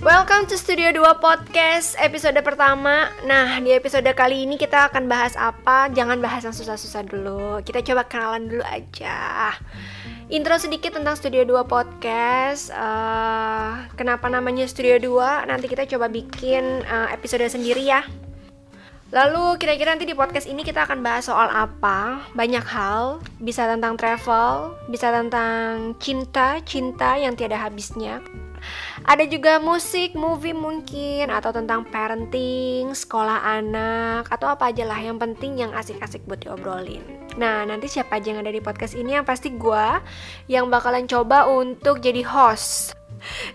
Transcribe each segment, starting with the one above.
Welcome to Studio 2 Podcast episode pertama. Nah di episode kali ini kita akan bahas apa? Jangan bahas yang susah-susah dulu. Kita coba kenalan dulu aja. Intro sedikit tentang Studio 2 Podcast. Uh, Kenapa namanya Studio 2 Nanti kita coba bikin uh, episode sendiri ya Lalu kira-kira nanti di podcast ini kita akan bahas soal apa? Banyak hal, bisa tentang travel, bisa tentang cinta, cinta yang tiada habisnya. Ada juga musik, movie mungkin, atau tentang parenting, sekolah anak, atau apa aja lah yang penting yang asik-asik buat diobrolin. Nah, nanti siapa aja yang ada di podcast ini yang pasti gue yang bakalan coba untuk jadi host.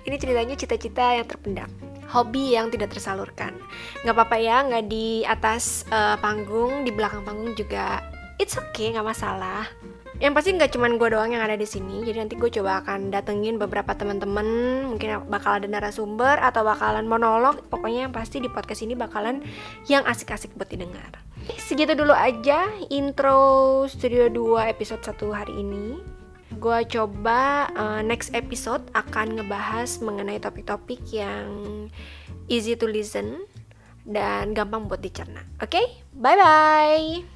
Ini ceritanya cita-cita yang terpendam hobi yang tidak tersalurkan. Nggak apa-apa ya, nggak di atas uh, panggung, di belakang panggung juga it's okay, nggak masalah. Yang pasti nggak cuman gue doang yang ada di sini, jadi nanti gue coba akan datengin beberapa teman-teman, mungkin bakal ada narasumber atau bakalan monolog. Pokoknya yang pasti di podcast ini bakalan yang asik-asik buat didengar. Segitu dulu aja intro Studio 2 episode 1 hari ini gue coba uh, next episode akan ngebahas mengenai topik-topik yang easy to listen dan gampang buat dicerna. Oke, okay? bye bye.